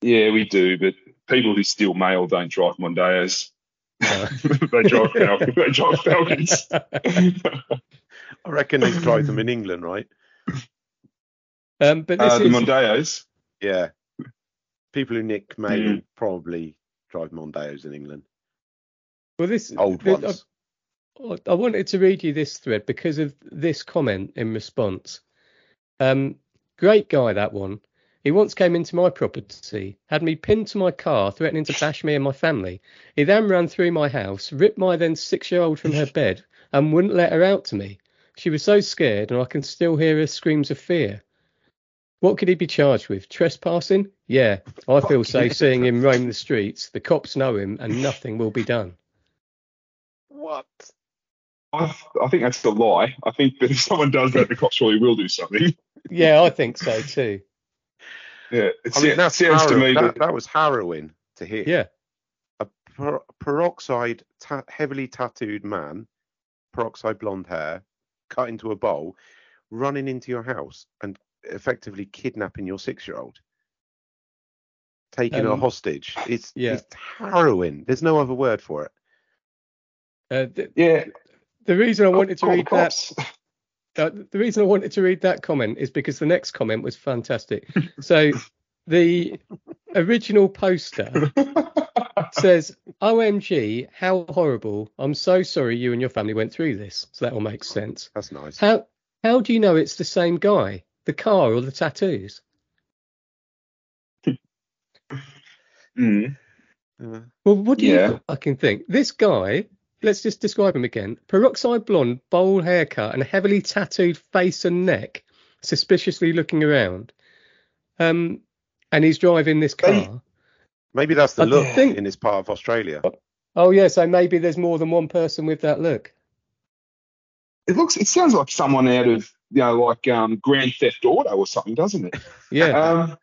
yeah, we do, but people who steal mail don't drive Mondeos. No. they drive Falcons. they drive Falcons. I reckon they drive them in England, right? um, but this uh, the is Mondeos. Yeah. People who nick mail Mm. probably drive Mondeos in England. well, this Old this- ones. I, I wanted to read you this thread because of this comment in response. Um, great guy that one. He once came into my property, had me pinned to my car, threatening to bash me and my family. He then ran through my house, ripped my then six-year-old from her bed, and wouldn't let her out to me. She was so scared, and I can still hear her screams of fear. What could he be charged with? Trespassing? Yeah, I feel Fuck safe yeah. seeing him roam the streets. The cops know him, and nothing will be done. What? I, I think that's a lie. I think that if someone does that, the cops probably will do something. Yeah, I think so too. Yeah, it I mean, sa- that's sounds to me that, that, that was harrowing to hear. Yeah. A per- peroxide, ta- heavily tattooed man, peroxide blonde hair, cut into a bowl, running into your house and effectively kidnapping your six-year-old, taking her Um, hostage. It's yeah. it's harrowing. There's no other word for it. Uh, the, yeah, the reason I wanted to read that cops. Uh, the reason I wanted to read that comment is because the next comment was fantastic. So the original poster says, "OMG, how horrible! I'm so sorry you and your family went through this." So that all makes sense. That's nice. How how do you know it's the same guy? The car or the tattoos? Mm. Uh, Well, what do Yeah. you fucking think? This guy, let's just describe him again. Peroxide blonde, bowl haircut, and heavily tattooed face and neck, suspiciously looking around. Um, and he's driving this car. They- Maybe that's the I look think- in this part of Australia. Oh yeah, so maybe there's more than one person with that look. It looks. It sounds like someone out of you know like um, Grand Theft Auto or something, doesn't it? Yeah.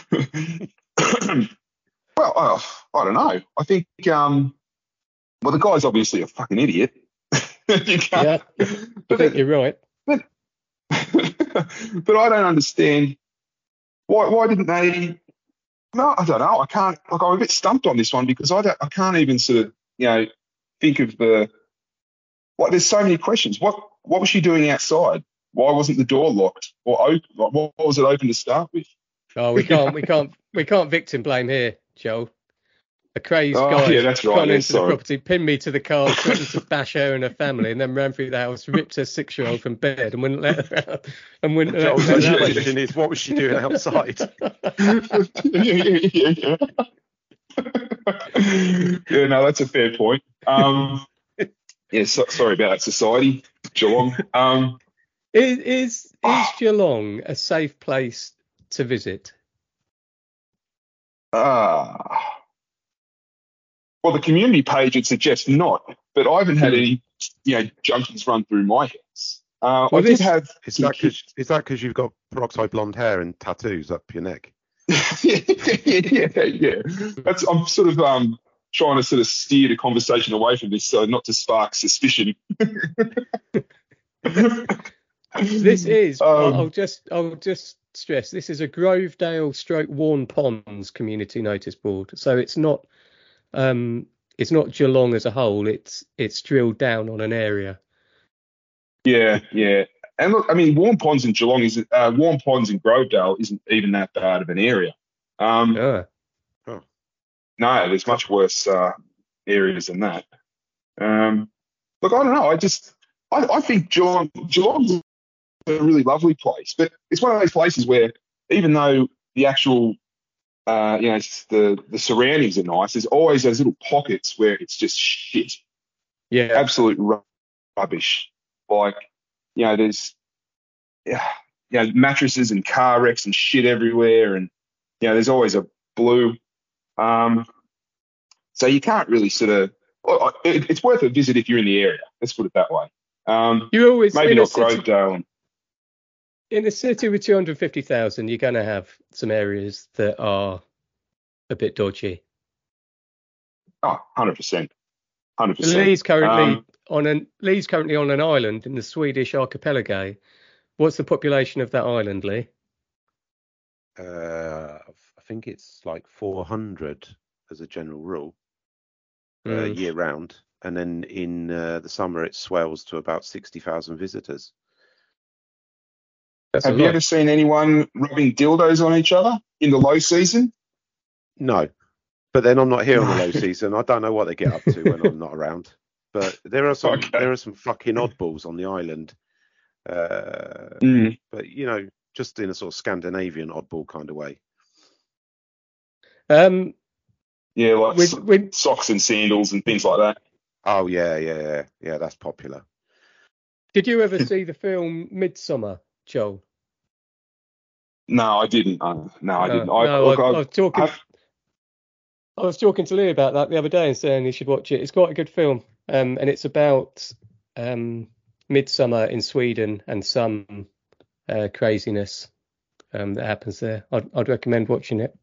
Um, well, uh, I don't know. I think, um, well, the guy's obviously a fucking idiot. you can't, yeah. I but, think you're right. but I don't understand why. Why didn't they? No, I don't know. I can't. Like, I'm a bit stumped on this one because I don't. I can't even sort of, you know, think of the. Like, there's so many questions. What What was she doing outside? Why wasn't the door locked or open? Like, what was it open to start with? Oh, we can't, we can't, we can't victim blame here, Joel. A crazed Oh, guy yeah, that's right, gone yeah, into the property, pinned me to the car, threatened to bash her and her family, and then ran through the house, ripped her six-year-old from bed, and wouldn't let her out. And wouldn't let Joel's her next out. question is, what was she doing outside? yeah, yeah, yeah. yeah, no, that's a fair point. Um, yeah, so, sorry about that, society, Geelong. Um, Is is is Geelong a safe place to visit? ah, well, the community page would suggest not, but I haven't had any, you know, junkies run through my house. Uh, Well, I did have. Is that because you've got peroxide blonde hair and tattoos up your neck? yeah, yeah, yeah. That's I'm sort of um trying to sort of steer the conversation away from this, so not to spark suspicion. This is. Um, I'll I'll just I'll just stress this is a Grovedale stroke Waurn Ponds community notice board. So it's not um it's not Geelong as a whole. It's it's drilled down on an area. Yeah, yeah. And look, I mean, Waurn Ponds in Geelong is uh, Waurn Ponds in Grovedale isn't even that bad of an area. Um, Ah, No, there's much worse uh, areas than that. Um, look, I don't know. I just I, I think Geelong Geelong's a really lovely place, but it's one of those places where even though the actual uh, you know it's the the surroundings are nice, there's always those little pockets where it's just shit, yeah. absolute ru- rubbish. Like you know, there's yeah, you know mattresses and car wrecks and shit everywhere, and you know there's always a blue. Um, so you can't really sort of. It, it's worth a visit if you're in the area. Let's put it that way. Um, You always maybe not Grovedale. And, in a city with 250,000, you're going to have some areas that are a bit dodgy. oh, 100 percent, hundred percent. Lee's currently Um, on an Lee's currently on an island in the Swedish archipelago. What's the population of that island, Lee? Uh, I think it's like 400 as a general rule, uh, Mm. year round, and then in uh, the summer it swells to about 60,000 visitors. That's Have you lot. ever seen anyone rubbing dildos on each other in the low season? No, but then I'm not here on the low season. I don't know what they get up to when I'm not around. But there are some Okay. there are some fucking oddballs on the island. Uh, Mm. but you know, just in a sort of Scandinavian oddball kind of way. Um, Yeah, like with, so- with socks and sandals and things like that. Oh yeah, yeah, yeah, yeah. That's popular. did you ever see the film Midsommar, Joel? No, I didn't. No, I didn't. I, no, look, I, I, I was talking. I've- I was talking to Lee about that the other day and saying he should watch it. It's quite a good film, um, and it's about um, midsummer in Sweden and some uh, craziness um, that happens there. I'd, I'd recommend watching it.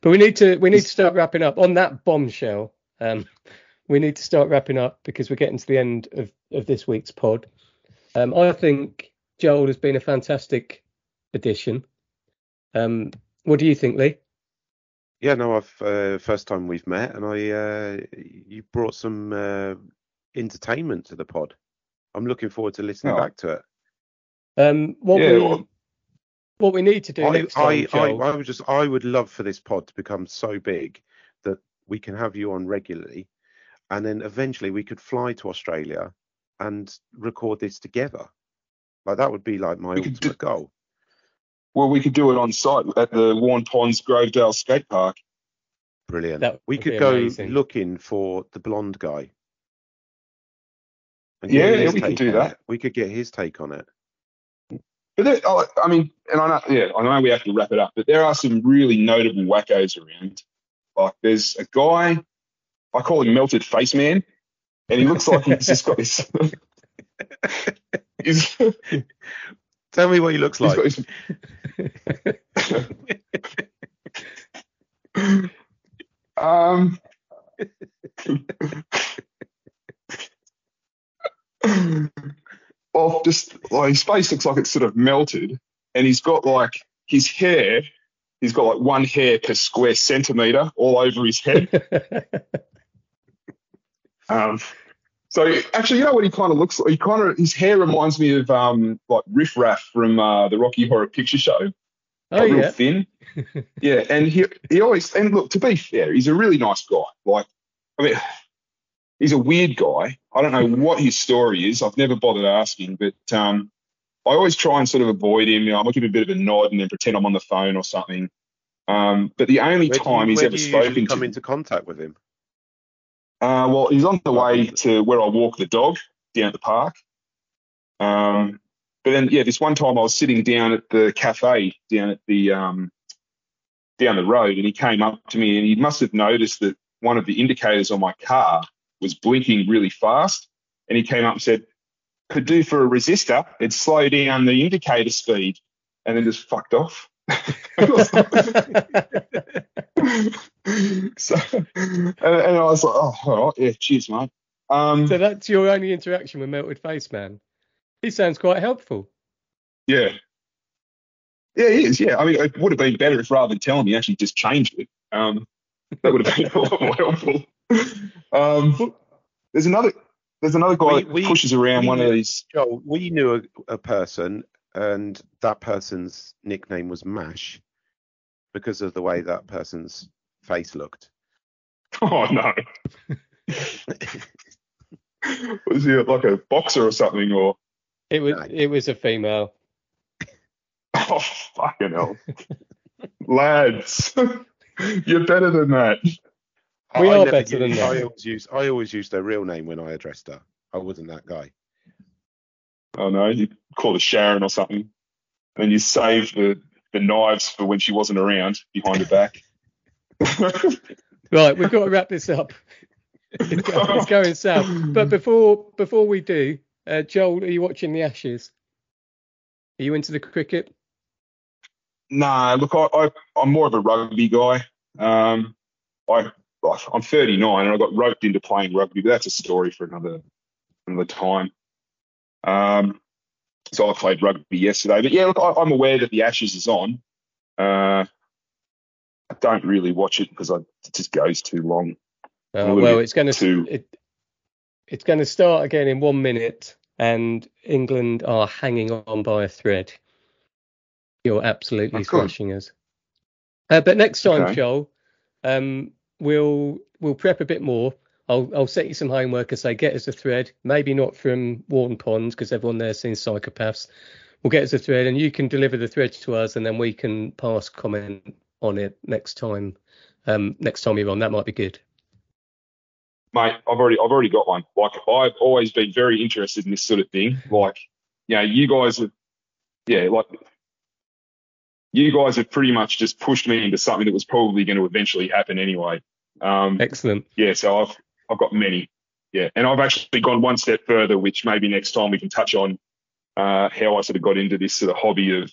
But we need to we need to start wrapping up on that bombshell. Um, we need to start wrapping up because we're getting to the end of, of this week's pod. Um, I think Joel has been a fantastic addition. Um, what do you think, Lee? Yeah, no, I've uh, first time we've met, and I uh, you brought some uh, entertainment to the pod. I'm looking forward to listening Oh. back to it. Um, what Yeah, we well- what we need to do I, next time, I, I, I would just I would love for this pod to become so big that we can have you on regularly, and then eventually we could fly to Australia and record this together. Like that would be like my We could ultimate goal. well, we could do it on site at the Warren Ponds Grovedale Skate Park. Brilliant. That we could go amazing. looking for the blonde guy. and Yeah, yeah, we could do that. it. We could get his take on it. But there, I I mean, and I know, yeah, I know we have to wrap it up, but there are some really notable wackos around. Like there's a guy, I call him Melted Face Man, and he looks like he's just got this. he's, Tell me what he looks like. this. um. well, just like his face looks like it's sort of melted, and he's got like his hair. He's got like one hair per square centimeter all over his head. Um, so actually, you know what he kind of looks like? He kind of his hair reminds me of um like Riff Raff from uh, the Rocky Horror Picture Show. oh Like, real yeah. thin. yeah, and he he always and look to be fair, he's a really nice guy. Like, I mean, he's a weird guy. I don't know what his story is. I've never bothered asking, but um, I always try and sort of avoid him. You know, I might give him a bit of a nod and then pretend I'm on the phone or something. Um, but the only Where do you- time he's where ever do you spoken come to, into contact with him. Uh, well, he's on the way to where I walk the dog down at the park. Um, but then, yeah, this one time I was sitting down at the cafe down at the um, down the road, and he came up to me, and he must have noticed that one of the indicators on my car was blinking really fast, and he came up and said, "Could do for a resistor. It'd slow down the indicator speed," and then just fucked off. So, and, and I was like, oh, all right, yeah, cheers, mate. Um, so that's your only interaction with Melted Face Man. He sounds quite helpful. yeah. Yeah, he is. Yeah, I mean, it would have been better if rather than telling me, actually just changed it. Um, that would have been a lot more helpful. Um, there's another, there's another guy We- that pushes around we one of these. Joel, we knew a, a person, and that person's nickname was Mash because of the way that person's face looked. Oh no, was he like a boxer or something? Or It was No. it was a female. oh fucking hell, lads, you're better than that. We I are never better than that. I always used I always used her real name when I addressed her. I wasn't that guy. Oh no, you call her Sharon or something, and you save the the knives for when she wasn't around behind her back. Right, we've got to wrap this up. It's, go- it's going south. But before before we do, uh, Joel, are you watching the Ashes? Are you into the cricket? Nah, look, I, I I'm more of a rugby guy. Um, I I'm 39 and I got roped into playing rugby, but that's a story for another another time. Um, so I played rugby yesterday, but yeah, look, I, I'm aware that the Ashes is on. Uh, I don't really watch it because I, it just goes too long. Uh, well, it's going to too- it, it's going to start again in one minute, and England are hanging on by a thread. You're absolutely course. smashing us. Uh, but next time, Okay. Joel, um, we'll we'll prep a bit more. I'll I'll set you some homework and say get us a thread. Maybe not from Warden Ponds because everyone there's seen psychopaths. We'll get us a thread, and you can deliver the thread to us, and then we can pass comment on it next time. Um, next time you're on, that might be good. mate, I've already I've already got one. Like I've always been very interested in this sort of thing. Like, you know, you guys have yeah, like you guys have pretty much just pushed me into something that was probably going to eventually happen anyway. Um, Excellent. yeah, so I've I've got many. Yeah, and I've actually gone one step further, which maybe next time we can touch on uh, how I sort of got into this sort of hobby of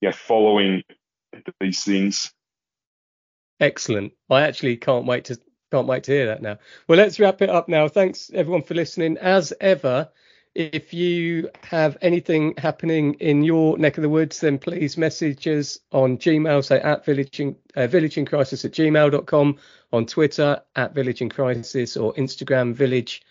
yeah following these things. Excellent. I actually can't wait to can't wait to hear that now. Well, let's wrap it up now. Thanks everyone for listening. As ever, if you have anything happening in your neck of the woods, then please message us on Gmail, say at village in, uh, village in crisis at gmail.com, on Twitter at village in crisis or Instagram village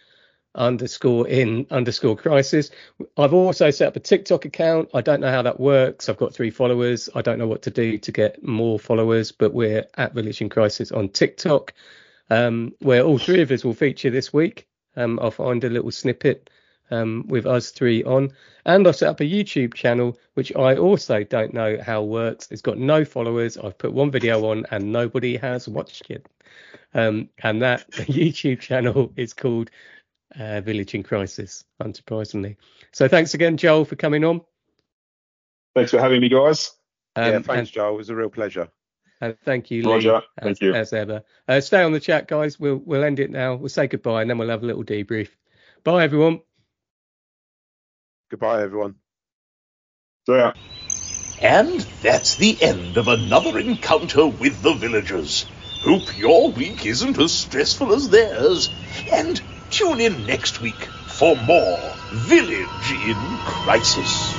underscore in underscore crisis. I've also set up a TikTok account. I don't know how that works. I've got three followers. I don't know what to do to get more followers, but we're at Village in Crisis on TikTok, um, where all three of us will feature this week. Um, I'll find a little snippet um, with us three on. And I've set up a YouTube channel, which I also don't know how works. It's got no followers. I've put one video on and nobody has watched it. Um, and that YouTube channel is called uh, Village in Crisis, unsurprisingly. So thanks again, Joel, for coming on. Thanks for having me, guys. Um, yeah, and- thanks, Joel. It was a real pleasure. And thank you, Lee, Roger. as, Thank you. as ever. Uh, stay on the chat, guys. We'll we'll end it now. We'll say goodbye and then we'll have a little debrief. Bye, everyone. Goodbye, everyone. So yeah. And that's the end of another encounter with the villagers. Hope your week isn't as stressful as theirs. And tune in next week for more Village in Crisis.